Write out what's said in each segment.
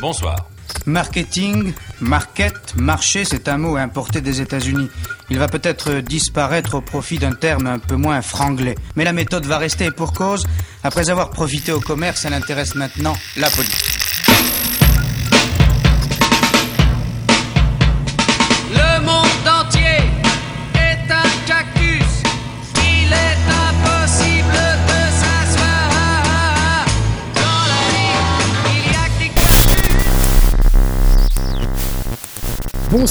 Bonsoir. Marketing, market, marché, c'est un mot importé des États-Unis. Il va peut-être disparaître au profit d'un terme un peu moins franglais. Mais la méthode va rester pour cause. Après avoir profité au commerce, elle intéresse maintenant la politique.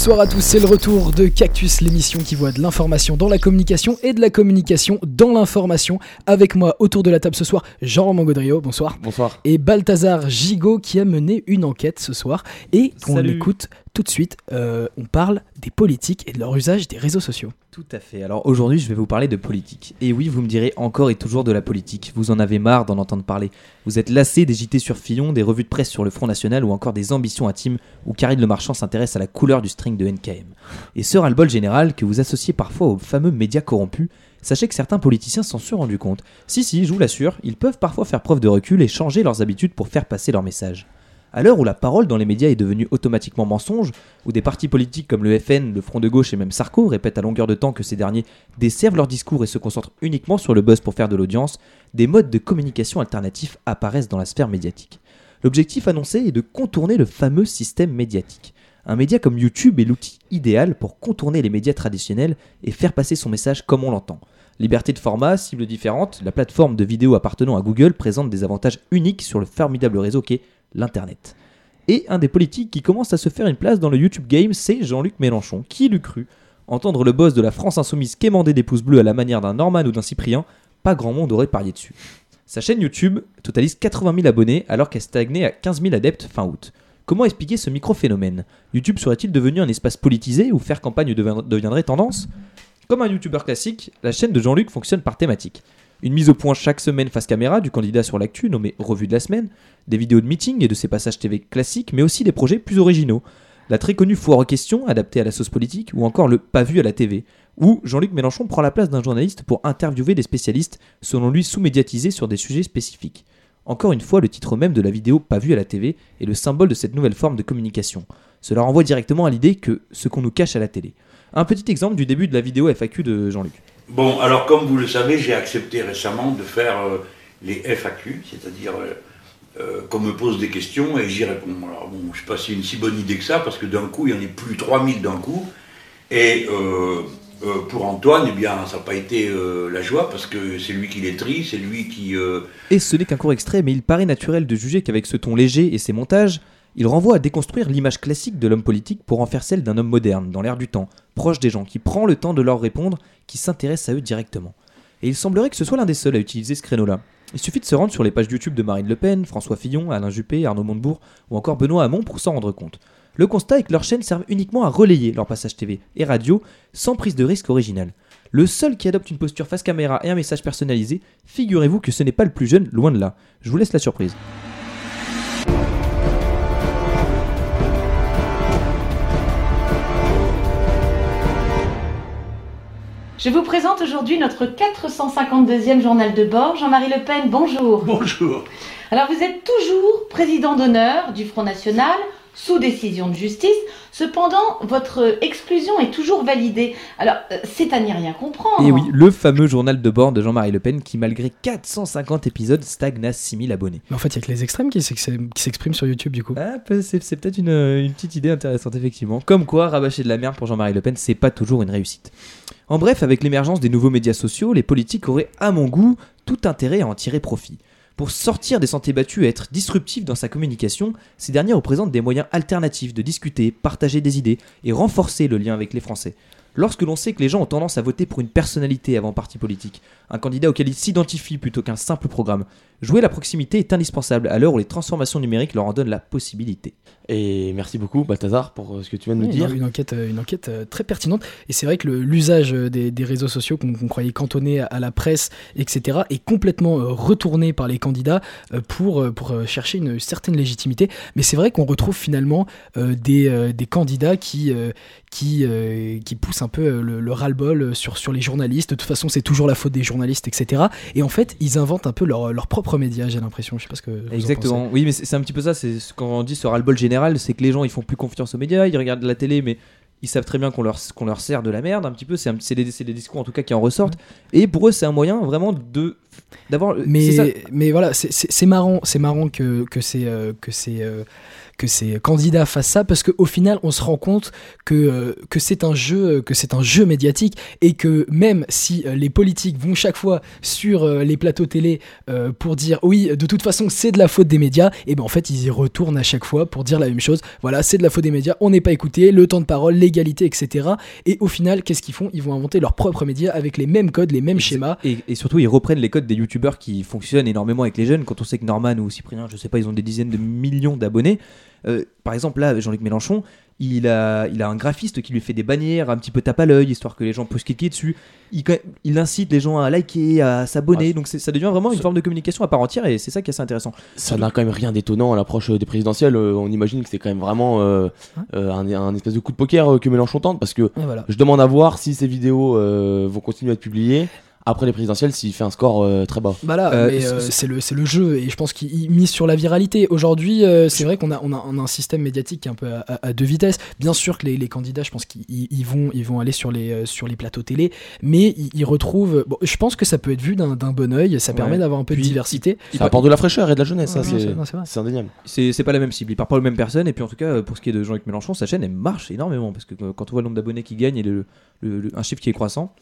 Bonsoir à tous, c'est le retour de Cactus, l'émission qui voit de l'information dans la communication et de la communication dans l'information. Avec moi autour de la table ce soir, Jean-Romain Gaudrio, bonsoir. Bonsoir. Et Balthazar Gigot qui a mené une enquête ce soir. Et on Salut. Tout de suite. Euh, on parle des politiques et de leur usage des réseaux sociaux. Tout à fait. Alors aujourd'hui, je vais vous parler de politique. Et oui, vous me direz encore et toujours de la politique. Vous en avez marre d'en entendre parler. Vous êtes lassé des JT sur Fillon, des revues de presse sur le Front National ou encore des ambitions intimes où Karine Le Marchand s'intéresse à la couleur du string de NKM. Et ce ras-le-bol général que vous associez parfois aux fameux médias corrompus, sachez que certains politiciens s'en sont rendus compte. Si, si, je vous l'assure, ils peuvent parfois faire preuve de recul et changer leurs habitudes pour faire passer leur message. À l'heure où la parole dans les médias est devenue automatiquement mensonge, où des partis politiques comme le FN, le Front de gauche et même Sarko répètent à longueur de temps que ces derniers desservent leur discours et se concentrent uniquement sur le buzz pour faire de l'audience, des modes de communication alternatifs apparaissent dans la sphère médiatique. L'objectif annoncé est de contourner le fameux système médiatique. Un média comme YouTube est l'outil idéal pour contourner les médias traditionnels et faire passer son message comme on l'entend. Liberté de format, cibles différentes, la plateforme de vidéo appartenant à Google présente des avantages uniques sur le formidable réseau qu'est l'Internet. Et un des politiques qui commence à se faire une place dans le YouTube Game, c'est Jean-Luc Mélenchon. Qui l'eût cru Entendre le boss de la France Insoumise quémander des pouces bleus à la manière d'un Norman ou d'un Cyprien, pas grand monde aurait parié dessus. Sa chaîne YouTube totalise 80 000 abonnés alors qu'elle stagnait à 15 000 adeptes fin août. Comment expliquer ce micro-phénomène? YouTube serait-il devenu un espace politisé où faire campagne deviendrait tendance? Comme un YouTuber classique, la chaîne de Jean-Luc fonctionne par thématique. Une mise au point chaque semaine face caméra du candidat sur l'actu nommé Revue de la semaine, des vidéos de meeting et de ses passages TV classiques, mais aussi des projets plus originaux. La très connue foire aux questions, adaptée à la sauce politique, ou encore le pas vu à la TV, où Jean-Luc Mélenchon prend la place d'un journaliste pour interviewer des spécialistes, selon lui sous-médiatisés sur des sujets spécifiques. Encore une fois, le titre même de la vidéo pas vu à la TV est le symbole de cette nouvelle forme de communication. Cela renvoie directement à l'idée que ce qu'on nous cache à la télé. Un petit exemple du début de la vidéo FAQ de Jean-Luc. Bon, alors comme vous le savez, j'ai accepté récemment de faire euh, les FAQ, c'est-à-dire euh, euh, qu'on me pose des questions et j'y réponds. Alors bon, je sais pas si c'est une si bonne idée que ça, parce que d'un coup, il y en a plus 3000 d'un coup. Et pour Antoine, eh bien, ça n'a pas été la joie, parce que c'est lui qui les trie, c'est lui qui... Et ce n'est qu'un court extrait, mais il paraît naturel de juger qu'avec ce ton léger et ses montages, il renvoie à déconstruire l'image classique de l'homme politique pour en faire celle d'un homme moderne, dans l'air du temps, proche des gens, qui prend le temps de leur répondre, qui s'intéresse à eux directement. Et il semblerait que ce soit l'un des seuls à utiliser ce créneau-là. Il suffit de se rendre sur les pages YouTube de Marine Le Pen, François Fillon, Alain Juppé, Arnaud Montebourg ou encore Benoît Hamon pour s'en rendre compte. Le constat est que leurs chaînes servent uniquement à relayer leur passage TV et radio sans prise de risque originale. Le seul qui adopte une posture face caméra et un message personnalisé, figurez-vous que ce n'est pas le plus jeune, loin de là. Je vous laisse la surprise. Je vous présente aujourd'hui notre 452e journal de bord. Jean-Marie Le Pen, bonjour. Bonjour. Alors vous êtes toujours président d'honneur du Front National, sous décision de justice. Cependant, votre exclusion est toujours validée. Alors, euh, c'est à n'y rien comprendre. Et oui, le fameux journal de bord de Jean-Marie Le Pen qui, malgré 450 épisodes, stagne à 6000 abonnés. Mais en fait, il y a que les extrêmes qui s'ex- qui s'expriment sur YouTube du coup. Ah, c'est peut-être une, euh, une petite idée intéressante, effectivement. Comme quoi, rabâcher de la merde pour Jean-Marie Le Pen, c'est pas toujours une réussite. En bref, avec l'émergence des nouveaux médias sociaux, les politiques auraient, à mon goût, tout intérêt à en tirer profit. Pour sortir des sentiers battus et être disruptifs dans sa communication, ces derniers représentent des moyens alternatifs de discuter, partager des idées et renforcer le lien avec les Français. Lorsque l'on sait que les gens ont tendance à voter pour une personnalité avant parti politique, un candidat auquel ils s'identifient plutôt qu'un simple programme, jouer la proximité est indispensable à l'heure où les transformations numériques leur en donnent la possibilité. Et merci beaucoup, Balthazar, pour euh, ce que tu viens de nous dire. une, enquête, euh, une enquête euh, très pertinente. Et c'est vrai que l'usage des, des réseaux sociaux qu'on qu'on croyait cantonné à, la presse, etc., est complètement retourné par les candidats pour, pour chercher une certaine légitimité. Mais c'est vrai qu'on retrouve finalement des, des candidats qui, qui, qui poussent un peu le, le ras-le-bol sur, sur les journalistes. De toute façon, c'est toujours la faute des journalistes, etc. Et en fait, ils inventent un peu leur, leur propre média, j'ai l'impression. Je sais pas ce que. vous en pensez. Exactement. Oui, mais c'est un petit peu ça. C'est ce- quand on dit ce ras-le-bol général, c'est que les gens ils font plus confiance aux médias, ils regardent la télé, mais ils savent très bien qu'on leur, qu'on leur sert de la merde un petit peu. C'est c'est des, c'est des discours en tout cas qui en ressortent. Et pour eux, c'est un moyen vraiment de d'avoir. c'est ça. Mais, mais voilà, c'est- c'est c'est marrant, c'est marrant que, que ces euh, que ces euh, que ces candidats fassent ça parce qu'au final, on se rend compte que euh, que c'est un jeu que c'est un jeu médiatique et que même si euh, les politiques vont chaque fois sur euh, les plateaux télé euh, pour dire oui, de toute façon, c'est de la faute des médias, et ben en fait, ils y retournent à chaque fois pour dire la même chose. Voilà, c'est de la faute des médias, on n'est pas écouté, le temps de parole, l'égalité, etc. Et au final, qu'est-ce qu'ils font? Ils vont inventer leurs propres médias avec les mêmes codes, les mêmes Et- schémas. Et, et surtout, ils reprennent les codes des youtubeurs qui fonctionnent énormément avec les jeunes. Quand on sait que Norman ou Cyprien, je sais pas, ils ont des dizaines de millions d'abonnés. Euh, par exemple, là, Jean-Luc Mélenchon, il a, il a un graphiste qui lui fait des bannières un petit peu tape à l'œil, histoire que les gens puissent cliquer dessus. Il, il incite les gens à liker, à s'abonner. Ah, donc ça devient vraiment une ça- forme de communication à part entière et c'est ça qui est assez intéressant. Ça n'a quand même rien d'étonnant à l'approche des présidentielles. euh, on imagine que c'est quand même vraiment euh, euh, un, un espèce de coup de poker que Mélenchon tente parce que voilà. je demande à voir si ces vidéos vont continuer à être publiées après les présidentielles s'il fait un score euh, très bas. Bah là, Euh, mais, c'est- euh, c'est- le, c'est le jeu et je pense qu'il il mise sur la viralité. Aujourd'hui, euh, c'est vrai qu'on a, on a, on a un système médiatique qui est un peu à, à- à deux vitesses. Bien sûr que les, les candidats, je pense qu'ils ils- ils vont, ils vont aller sur les, euh, sur les plateaux télé, mais ils, ils retrouvent. Bon, je pense que ça peut être vu d'un d'un bon oeil. Ça Ouais. permet d'avoir un peu Puis, de diversité. Ça apporte de la fraîcheur et de la jeunesse, Ouais, c'est indéniable. C'est c'est pas la même cible, il part pas aux mêmes personnes. Et puis en tout cas, pour ce qui est de Jean-Luc Mélenchon, sa chaîne elle marche énormément parce que quand on voit le nombre d'abonnés qui gagne et le, le- le- un chiffre qui est croissant,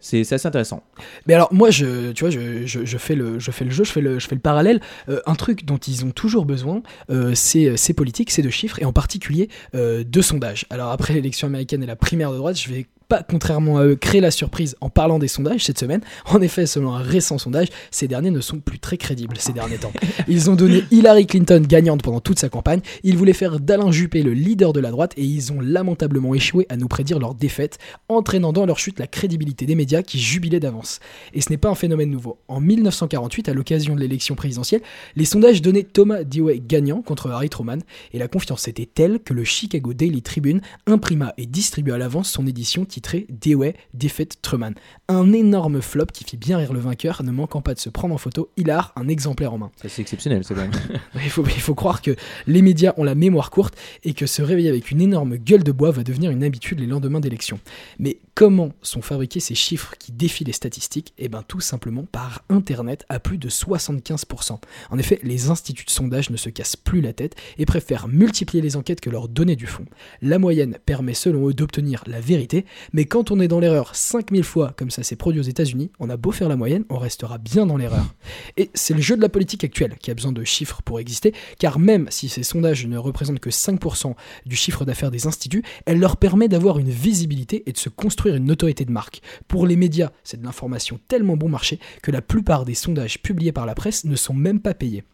c'est assez intéressant. Mais alors moi, je, tu vois, je, je, fais le, je fais le jeu, je fais le, je fais le parallèle. Euh, un truc dont ils ont toujours besoin, euh, c'est c'est politique, c'est de chiffres et en particulier euh, de sondages. Alors après l'élection américaine et la primaire de droite, je vais pas, contrairement à eux, créer la surprise en parlant des sondages cette semaine. En effet, selon un récent sondage, ces derniers ne sont plus très crédibles ces derniers temps. Ils ont donné Hillary Clinton gagnante pendant toute sa campagne. Ils voulaient faire d'Alain Juppé le leader de la droite et ils ont lamentablement échoué à nous prédire leur défaite, entraînant dans leur chute la crédibilité des médias qui jubilaient d'avance. Et ce n'est pas un phénomène nouveau. En 1948, à l'occasion de l'élection présidentielle, les sondages donnaient Thomas Dewey gagnant contre Harry Truman, et la confiance était telle que le Chicago Daily Tribune imprima et distribua à l'avance son édition titrée Dewey défaite Truman. Un énorme flop qui fit bien rire le vainqueur, ne manquant pas de se prendre en photo, il a un exemplaire en main. Ça, C'est exceptionnel, c'est quand même. Il faut, il faut croire que les médias ont la mémoire courte et que se réveiller avec une énorme gueule de bois va devenir une habitude les lendemains d'élection. Mais comment sont fabriqués ces chiffres qui défient les statistiques? Eh bien tout simplement par Internet à plus de 75%. En effet, les instituts de sondage ne se cassent plus la tête et préfèrent multiplier les enquêtes que leur donner du fond. La moyenne permet selon eux d'obtenir la vérité, mais quand on est dans l'erreur 5000 fois comme ça s'est produit aux États-Unis, on a beau faire la moyenne, on restera bien dans l'erreur. Et c'est le jeu de la politique actuelle qui a besoin de chiffres pour exister, car même si ces sondages ne représentent que 5% du chiffre d'affaires des instituts, elle leur permet d'avoir une visibilité et de se construire une notoriété de marque. Pour les médias, c'est de l'information tellement bon marché que la plupart des sondages publiés par la presse ne sont même pas payés.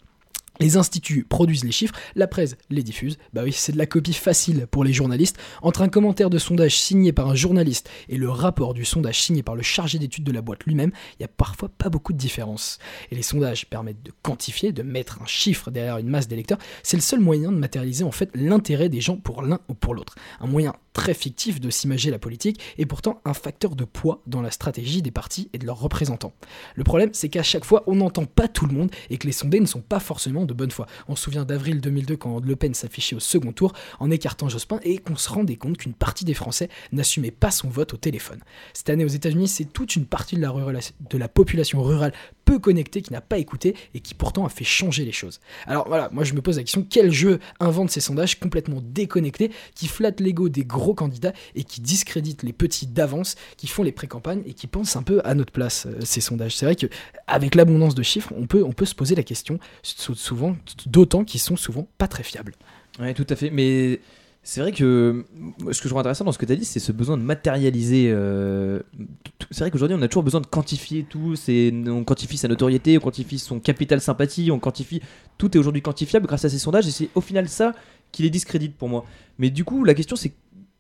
Les instituts produisent les chiffres, la presse les diffuse. Bah oui, c'est de la copie facile pour les journalistes. Entre un commentaire de sondage signé par un journaliste et le rapport du sondage signé par le chargé d'études de la boîte lui-même, il y a parfois pas beaucoup de différence. Et les sondages permettent de quantifier, de mettre un chiffre derrière une masse d'électeurs. C'est le seul moyen de matérialiser en fait l'intérêt des gens pour l'un ou pour l'autre. Un moyen très fictif de s'imager la politique et pourtant un facteur de poids dans la stratégie des partis et de leurs représentants. Le problème, c'est qu'à chaque fois, on n'entend pas tout le monde et que les sondés ne sont pas forcément de bonne foi. On se souvient d'avril 2002 quand Le Pen s'affichait au second tour en écartant Jospin et qu'on se rendait compte qu'une partie des Français n'assumait pas son vote au téléphone. Cette année aux États-Unis, c'est toute une partie de la, de la population rurale peu connectée qui n'a pas écouté et qui pourtant a fait changer les choses. Alors voilà, moi je me pose la question quel jeu invente ces sondages complètement déconnectés qui flattent l'ego des gros candidats et qui discréditent les petits d'avance qui font les pré-campagnes et qui pensent un peu à notre place euh, ces sondages. C'est vrai que avec l'abondance de chiffres, on peut, on peut se poser la question sou- souvent d'autant qu'ils sont souvent pas très fiables. Ouais, tout à fait. Mais c'est vrai que ce que je trouve intéressant dans ce que tu as dit, c'est ce besoin de matérialiser. euh, C'est vrai qu'aujourd'hui, on a toujours besoin de quantifier tout. On quantifie sa notoriété, on quantifie son capital sympathie, on quantifie. Tout est aujourd'hui quantifiable grâce à ces sondages et c'est au final ça qui les discrédite pour moi. Mais du coup, la question c'est.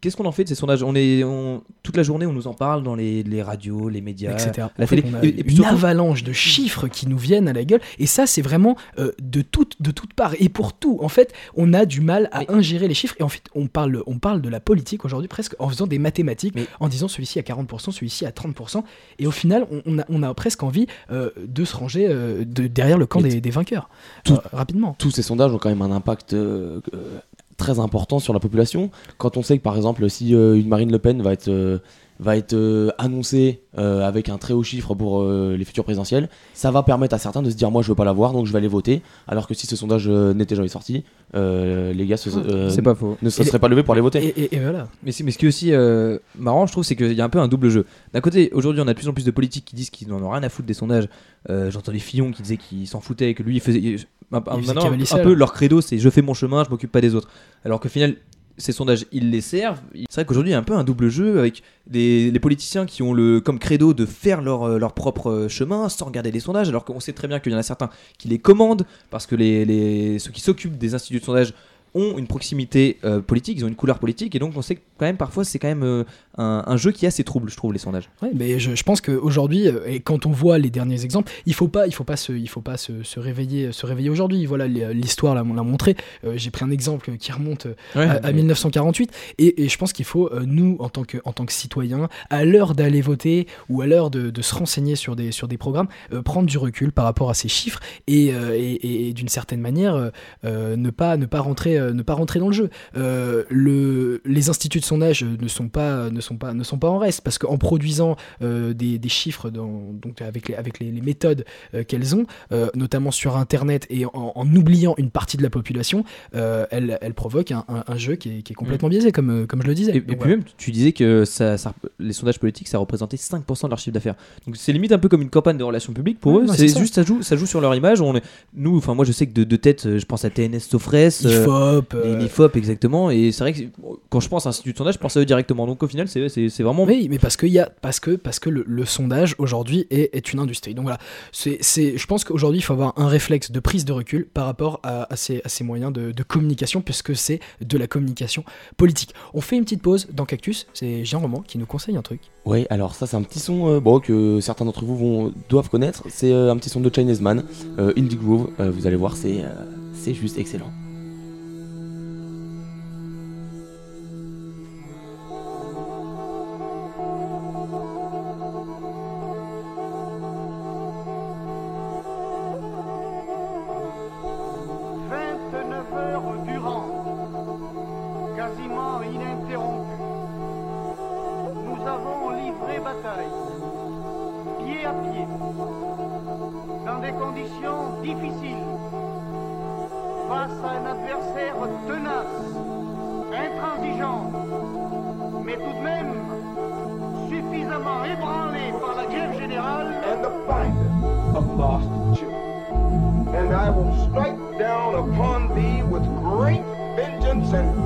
Qu'est-ce qu'on en fait de ces sondages On est on- toute la journée, on nous en parle dans les, les radios, les médias, etc. la télé. on a Et- et puis une surtout- avalanche de chiffres qui nous viennent à la gueule, et ça, c'est vraiment euh, de toutes de toutes parts et pour tout. En fait, on a du mal à Mais- ingérer les chiffres, et en fait, on parle on parle de la politique aujourd'hui presque en faisant des mathématiques, Mais- en disant celui-ci à 40%, celui-ci à 30%, et au final, on, on a, on a presque envie euh, de se ranger euh, de, derrière le camp des, des vainqueurs tout- rapidement. tous ces sondages ont quand même un impact très important sur la population. Quand on sait que par exemple si euh, une Marine Le Pen va être euh, va être euh, annoncée euh, avec un très haut chiffre pour euh, les futures présidentielles, ça va permettre à certains de se dire moi je veux pas la voir donc je vais aller voter. Alors que si ce sondage euh, n'était jamais sorti, euh, les gars se- euh, C'est pas faux. ne se Et- seraient pas levés pour aller voter. Et, et- et voilà. Mais, ce qui est aussi euh, marrant, je trouve, c'est qu'il y a un peu un double jeu. D'un côté, aujourd'hui, on a de plus en plus de politiques qui disent qu'ils n'en ont rien à foutre des sondages. Euh, J'entendais Fillon qui disait qu'il s'en foutait, que lui, il faisait. il- un- faisait peu leur credo, c'est je fais mon chemin, je m'occupe pas des autres. Alors qu'au final, ces sondages, ils les servent. C'est vrai qu'aujourd'hui, il y a un peu un double jeu avec les, les politiciens qui ont le comme credo de faire leur, euh, leur propre euh, chemin sans regarder les sondages, alors qu'on sait très bien qu'il y en a certains qui les commandent parce que les- ceux qui s'occupent des instituts de sondage ont une proximité euh, politique, ils ont une couleur politique, et donc on sait que quand même parfois c'est quand même euh, un, un jeu qui a ses troubles, je trouve, les sondages. Ouais, mais je, je pense qu'aujourd'hui, euh, et quand on voit les derniers exemples, il faut pas, il faut pas se, il faut pas se, se réveiller, se réveiller aujourd'hui. Voilà, l'histoire l'a l'a montré. Euh, J'ai pris un exemple qui remonte à, à 1948, et, et je pense qu'il faut nous, en tant que, en tant que citoyens, à l'heure d'aller voter ou à l'heure de, de se renseigner sur des, sur des programmes, prendre du recul par rapport à ces chiffres et, et, et d'une certaine manière ne pas, ne pas rentrer, euh, ne pas rentrer dans le jeu. Euh, le, les instituts de sondage ne sont pas, ne sont pas, ne sont pas en reste parce qu'en produisant euh, des, des chiffres dans, donc avec les, avec les, les méthodes qu'elles ont, notamment sur Internet et en, en oubliant une partie de la population, elles, elles provoquent un, un- un jeu qui est, qui est complètement biaisé, comme, comme je le disais. Et, puis voilà. même, tu disais que ça, ça- les sondages politiques, ça représentait 5% de leur chiffre d'affaires. Donc c'est limite un peu comme une campagne de relations publiques pour eux. ouais, c'est ça. juste, ça joue, ça joue sur leur image. On est, nous, enfin moi je sais que de, de tête, je pense à TNS Sofres, euh, IFOP, les euh, IFOP exactement. Et c'est vrai que quand je pense à institut de sondage, je pense à eux directement. Donc au final, c'est c'est- c'est vraiment. Oui, mais parce que, y a, parce que, parce que le, le sondage aujourd'hui est, est une industrie. Donc voilà, c'est, c'est, je pense qu'aujourd'hui il faut avoir un réflexe de prise de recul par rapport à, à ces, à ces moyens de, de communication, puisque c'est de la communication politique. On fait une petite pause dans Cactus, c'est Jean Roman qui nous conseille un truc. Ouais, alors ça c'est un petit son euh, bon, que certains d'entre vous vont, doivent connaître. C'est euh, un petit son de Chinese Man, euh, Indie Groove. Euh, vous allez voir, c'est euh, c'est juste excellent. Down upon thee with great vengeance and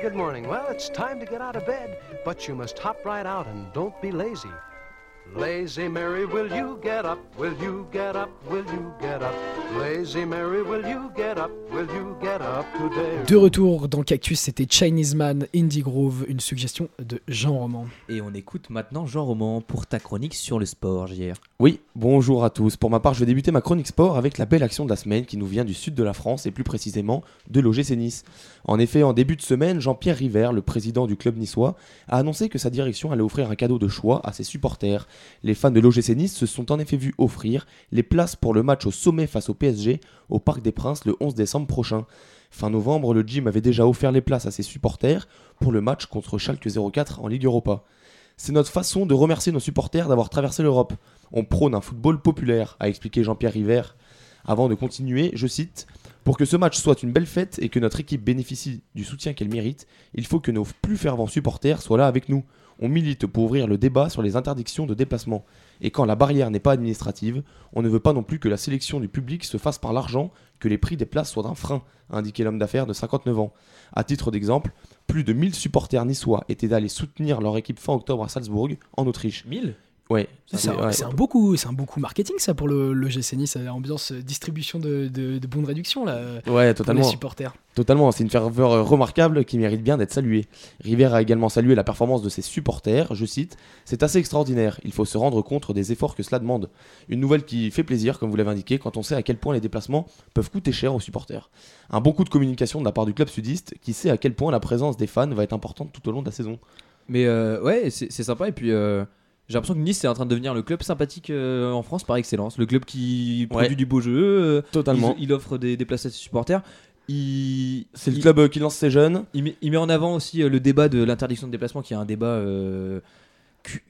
good morning. Well, it's time to get out of bed, but you must hop right out and don't be lazy. Lazy Mary, will you get up? Will you get up? Will you get up? Lazy Mary, will you get up? Will you get up today? De retour dans Cactus, c'était Chinese Man, Indie Groove, une suggestion de Jean Roman. Et on écoute maintenant Jean Roman pour ta chronique sur le sport, JR. Oui, bonjour à tous. Pour ma part, je vais débuter ma chronique sport avec la belle action de la semaine qui nous vient du sud de la France et plus précisément de l'OGC Nice. En effet, en début de semaine, Jean-Pierre River, le président du club niçois, a annoncé que sa direction allait offrir un cadeau de choix à ses supporters. Les fans de l'OGC Nice se sont en effet vus offrir les places pour le match au sommet face au PSG au Parc des Princes le 11 décembre prochain. Fin novembre, le gym avait déjà offert les places à ses supporters pour le match contre Schalke 04 en Ligue Europa. C'est notre façon de remercier nos supporters d'avoir traversé l'Europe. On prône un football populaire, a expliqué Jean-Pierre River. Avant de continuer, je cite Pour que ce match soit une belle fête et que notre équipe bénéficie du soutien qu'elle mérite, il faut que nos plus fervents supporters soient là avec nous. On milite pour ouvrir le débat sur les interdictions de déplacement. Et quand la barrière n'est pas administrative, on ne veut pas non plus que la sélection du public se fasse par l'argent, que les prix des places soient un frein, a indiqué l'homme d'affaires de 59 ans. À titre d'exemple, plus de 1000 supporters niçois étaient allés soutenir leur équipe fin octobre à Salzbourg, en Autriche. 1000 Ouais, C'est un, ouais. c'est un beau coup, c'est un beau coup marketing ça pour le, le GC Nice, ambiance euh, distribution de, de, de bons de réduction là. euh, Ouais, pour totalement. les supporters. Totalement, c'est une ferveur euh, remarquable qui mérite bien d'être saluée. River a également salué la performance de ses supporters, je cite, C'est assez extraordinaire, il faut se rendre compte des efforts que cela demande. Une nouvelle qui fait plaisir, comme vous l'avez indiqué, quand on sait à quel point les déplacements peuvent coûter cher aux supporters. Un bon coup de communication de la part du club sudiste qui sait à quel point la présence des fans va être importante tout au long de la saison. Mais euh, ouais, c'est c'est sympa. Et puis, euh, j'ai l'impression que Nice est en train de devenir le club sympathique euh, en France par excellence. Le club qui Ouais. produit du beau jeu. euh, Totalement. Il, il offre des, des places à ses supporters. Il, C'est le il- club euh, qui lance ses jeunes. Il met, il met en avant aussi le débat de l'interdiction de déplacement, qui est un débat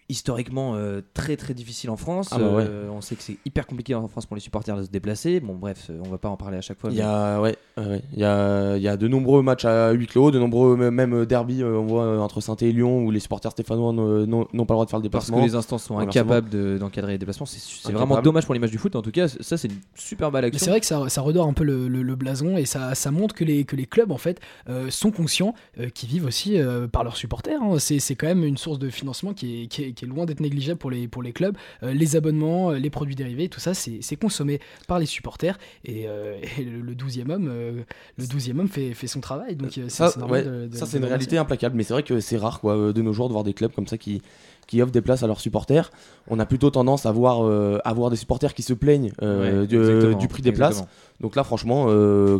historiquement euh, très très difficile en France. Ah bah ouais. Euh, on sait que c'est hyper compliqué en France pour les supporters de se déplacer. Bon, bref, euh, on va pas en parler à chaque fois. Il y mais- a, ouais, y a, il y a de nombreux matchs à huis clos, de nombreux même derby, euh, on voit entre saint et Lyon où les supporters stéphanois n'ont pas le droit de faire le Parce déplacement. que les instances sont incapables de- d'encadrer les déplacements. C'est vraiment dommage pour l'image du foot. En tout cas, ça, c'est une super belle action. c'est vrai que ça, ça redore un peu le, le- le blason et ça, ça montre que les, que les clubs en fait euh, sont conscients euh, qu'ils vivent aussi euh, par leurs supporters. hein. C'est, c'est quand même une source de financement qui est, qui est, qui est loin d'être négligeable pour les, pour les clubs. Euh, les abonnements, euh, les produits dérivés, tout ça, c'est, c'est consommé par les supporters et, euh, et le, le 12e homme, euh, le 12e homme fait, fait son travail. Donc c'est, ça, c'est normal ouais, une réalité implacable, mais c'est vrai que c'est rare quoi, de nos jours de voir des clubs comme ça qui, qui offrent des places à leurs supporters. On a plutôt tendance à voir, euh, à voir des supporters qui se plaignent euh, Ouais, du, prix des places. Donc là, franchement, euh,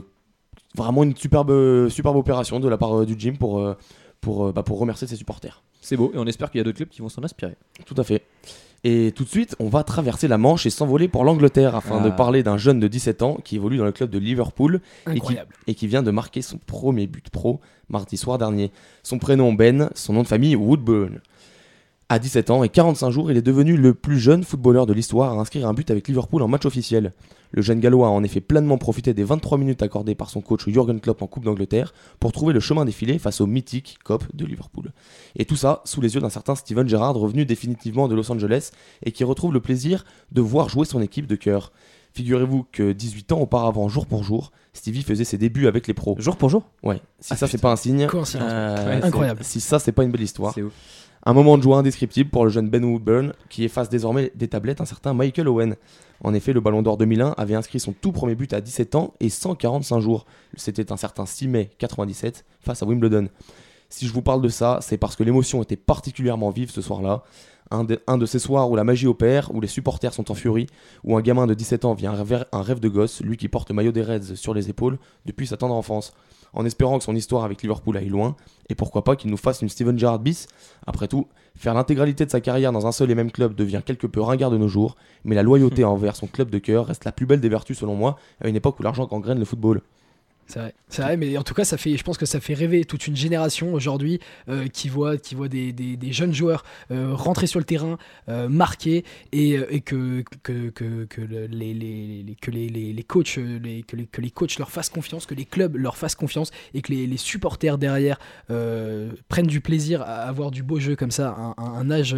vraiment une superbe, superbe opération de la part euh, du gym pour, euh, pour, bah, pour remercier ses supporters. C'est beau et on espère qu'il y a d'autres clubs qui vont s'en inspirer. Tout à fait. Et tout de suite, on va traverser la Manche et s'envoler pour l'Angleterre afin Ah. de parler d'un jeune de 17 ans qui évolue dans le club de Liverpool et qui, Incroyable. et qui vient de marquer son premier but pro mardi soir dernier. Son prénom Ben, son nom de famille Woodburn. À 17 ans et 45 jours, il est devenu le plus jeune footballeur de l'histoire à inscrire un but avec Liverpool en match officiel. Le jeune Gallois a en effet pleinement profité des 23 minutes accordées par son coach Jürgen Klopp en Coupe d'Angleterre pour trouver le chemin défilé face au mythique Cop de Liverpool. Et tout ça sous les yeux d'un certain Steven Gerrard revenu définitivement de Los Angeles et qui retrouve le plaisir de voir jouer son équipe de cœur. Figurez-vous que 18 ans auparavant, jour pour jour, Stevie faisait ses débuts avec les pros. Jour pour jour? Ouais. Si Ah, ça c'est pas un signe, euh, Ouais, Incroyable. Si ça c'est pas une belle histoire. C'est ouf. Un moment de joie indescriptible pour le jeune Ben Woodburn qui efface désormais des tablettes un certain Michael Owen. En effet, le Ballon d'Or 2001 avait inscrit son tout premier but à 17 ans et 145 jours. C'était un certain 6 mai 97 face à Wimbledon. Si je vous parle de ça, c'est parce que l'émotion était particulièrement vive ce soir-là. Un de, un de ces soirs où la magie opère, où les supporters sont en furie, où un gamin de 17 ans vient un rêve, un rêve de gosse, lui qui porte le maillot des Reds sur les épaules depuis sa tendre enfance, en espérant que son histoire avec Liverpool aille loin, et pourquoi pas qu'il nous fasse une Steven Gerrard bis. Après tout, faire l'intégralité de sa carrière dans un seul et même club devient quelque peu ringard de nos jours, mais la loyauté envers son club de cœur reste la plus belle des vertus selon moi, à une époque où l'argent gangrène le football. C'est vrai, c'est vrai, mais en tout cas, ça fait, je pense que ça fait rêver toute une génération aujourd'hui euh, qui voit, qui voit des, des- des jeunes joueurs euh, rentrer sur le terrain, euh, marquer, et, et que, que, que, que le- les, les, les- que les, les, les coachs, les, que, les, que les coachs leur fassent confiance, que les clubs leur fassent confiance, et que les, les supporters derrière euh, prennent du plaisir à avoir du beau jeu comme ça, à un, un âge,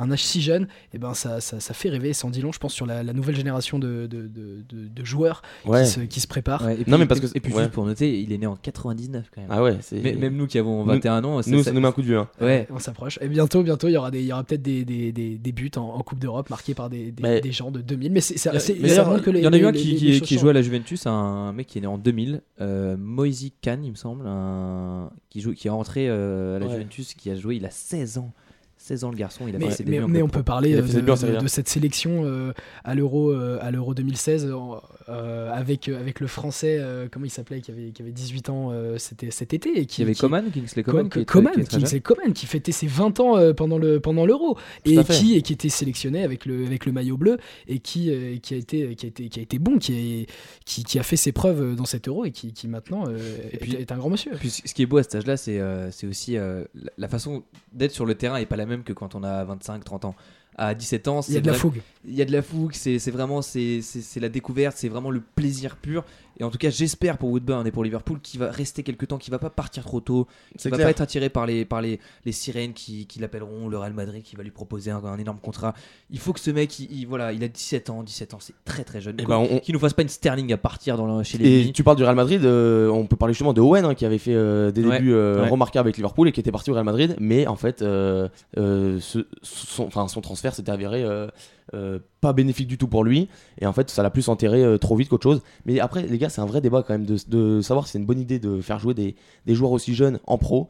un âge si jeune, et ben ça, ça, ça fait rêver, sans dit long, je pense, sur la, la nouvelle génération de, de, de, de- de joueurs Ouais. qui, se, qui se préparent. Ouais, et puis, Non, mais parce que- et puis ouais. Juste pour noter, il est né en 99 quand même. Ah ouais, c'est. Mais- même nous qui avons Nous- 21 ans, Nous, ça- ça nous met un coup de vieux. hein. Ouais. On s'approche. Et bientôt, bientôt, il y aura, des, il y aura peut-être des, des, des, des buts en, en Coupe d'Europe marqués par des, des, Mais- des gens de 2000. Mais c'est, que les- il y en a eu un qui, qui, qui jouait à la Juventus, un mec qui est né en 2000, euh, Moisy Khan, il me semble, un- qui, joue, qui est rentré euh, à la Ouais. Juventus, qui a joué, il a 16 ans. 16 ans le garçon, il a Mais, fait ses mais- débuts on peut parler a euh, de, A. cette sélection euh, à l'Euro euh, à l'Euro 2016 en- euh, avec, avec le français, euh, comment il s'appelait, qui avait, qui avait 18 ans euh, c'était cet été. Et qui, Il y avait qui- Coman, Kingsley Co- Coman, qui très- Coman, qui Kingsley. Coman, qui fêtait ses 20 ans euh, pendant le pendant l'Euro et qui et qui était sélectionné avec le avec le maillot bleu et qui euh, qui a été qui a été qui a été bon, qui est, qui, qui a fait ses preuves dans cet Euro et qui, qui maintenant euh, est, puis- est un grand monsieur. Puis ce qui est beau à cet âge-là, c'est euh, c'est aussi euh, la- la façon d'être sur le terrain est pas la même que quand on a 25, 30 ans. À 17 ans, Il y a de la fougue. Il y a de la fougue, c'est vraiment c'est la découverte, c'est vraiment le plaisir pur. Et en tout cas, j'espère pour Woodburn et pour Liverpool qu'il va rester quelques temps, qu'il va pas partir trop tôt, qu'il va clair. pas être attiré par les par les, les sirènes qui, qui l'appelleront, le Real Madrid qui va lui proposer un, un énorme contrat. Il faut que ce mec, il, il- voilà, il a 17 ans, 17 ans, c'est très très jeune. Ben, on- Qu'il nous fasse pas une Sterling à partir dans le- chez les Et tu parles du Real Madrid, euh, on peut parler justement de Owen hein, qui avait fait euh, des Ouais, débuts euh, ouais. remarquables avec Liverpool et qui était parti au Real Madrid, mais en fait ce- son, son transfert s'était avéré euh, pas bénéfique du tout pour lui et en fait ça l'a plus enterré euh, trop vite qu'autre chose. Mais après les gars c'est un vrai débat quand même de, de savoir si c'est une bonne idée de faire jouer des, des joueurs aussi jeunes en pro.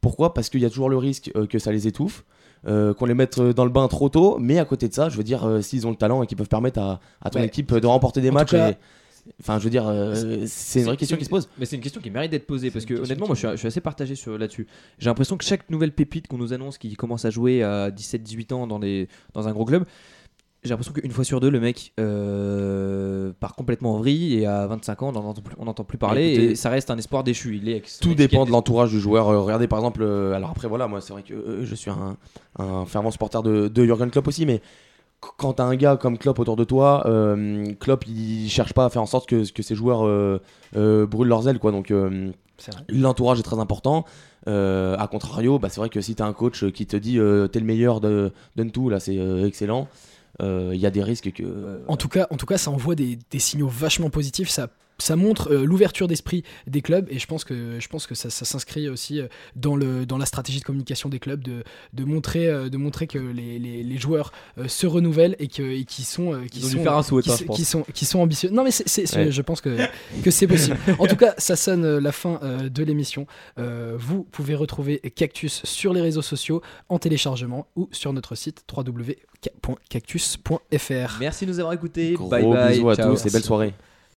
Pourquoi? Parce qu'il y a toujours le risque euh, que ça les étouffe. qu'on les mette dans le bain trop tôt, mais à côté de ça, je veux dire, s'ils ont le talent et qu'ils peuvent permettre à, à ton Ouais. équipe de remporter des En matchs, cas- et- enfin, je veux dire, euh, c'est une vraie question qui se pose. Mais c'est une question qui mérite d'être posée parce que honnêtement, moi je suis, je suis assez partagé sur là-dessus. J'ai l'impression que chaque nouvelle pépite qu'on nous annonce qui commence à jouer à 17-18 ans dans, des, dans un gros club, j'ai l'impression qu'une fois sur deux, le mec euh, part complètement en vrille et à 25 ans, on n'entend plus, on n'entend plus parler Écoutez, et ça reste un espoir déchu. Il est ex- Tout dépend de l'entourage du joueur. Euh, regardez par exemple, euh, alors après voilà, moi c'est vrai que euh, je suis un, un fervent supporter de, de Jurgen Klopp aussi, mais qu- quand t'as un gars comme Klopp autour de toi, euh, Klopp il cherche pas à faire en sorte que, que ses joueurs euh, euh, brûlent leurs ailes quoi. Donc euh, C'est vrai. l'entourage est très important. Euh, a contrario, bah, c'est vrai que si t'as un coach qui te dit euh, t'es le meilleur de donne tout là, c'est euh, excellent. Euh, Il y a des risques que euh, En tout cas, ça envoie des, signaux vachement positifs. Ça montre euh, l'ouverture d'esprit des clubs et je pense que je pense que ça, ça s'inscrit aussi euh, dans le dans la stratégie de communication des clubs de, de montrer euh, de montrer que les, les, les joueurs euh, se renouvellent et que et qui sont qui sont faire un saut, qui, hein, s- je pense. qui sont qui sont ambitieux. Non mais c'est, c'est- c'est- Ouais. je pense que que c'est possible. En tout cas, ça sonne la fin euh, de l'émission. Euh, vous pouvez retrouver Cactus sur les réseaux sociaux en téléchargement ou sur notre site www.cactus.fr. Merci de nous avoir écoutés. gros bye bye. bisous à ciao. tous et belle soirée.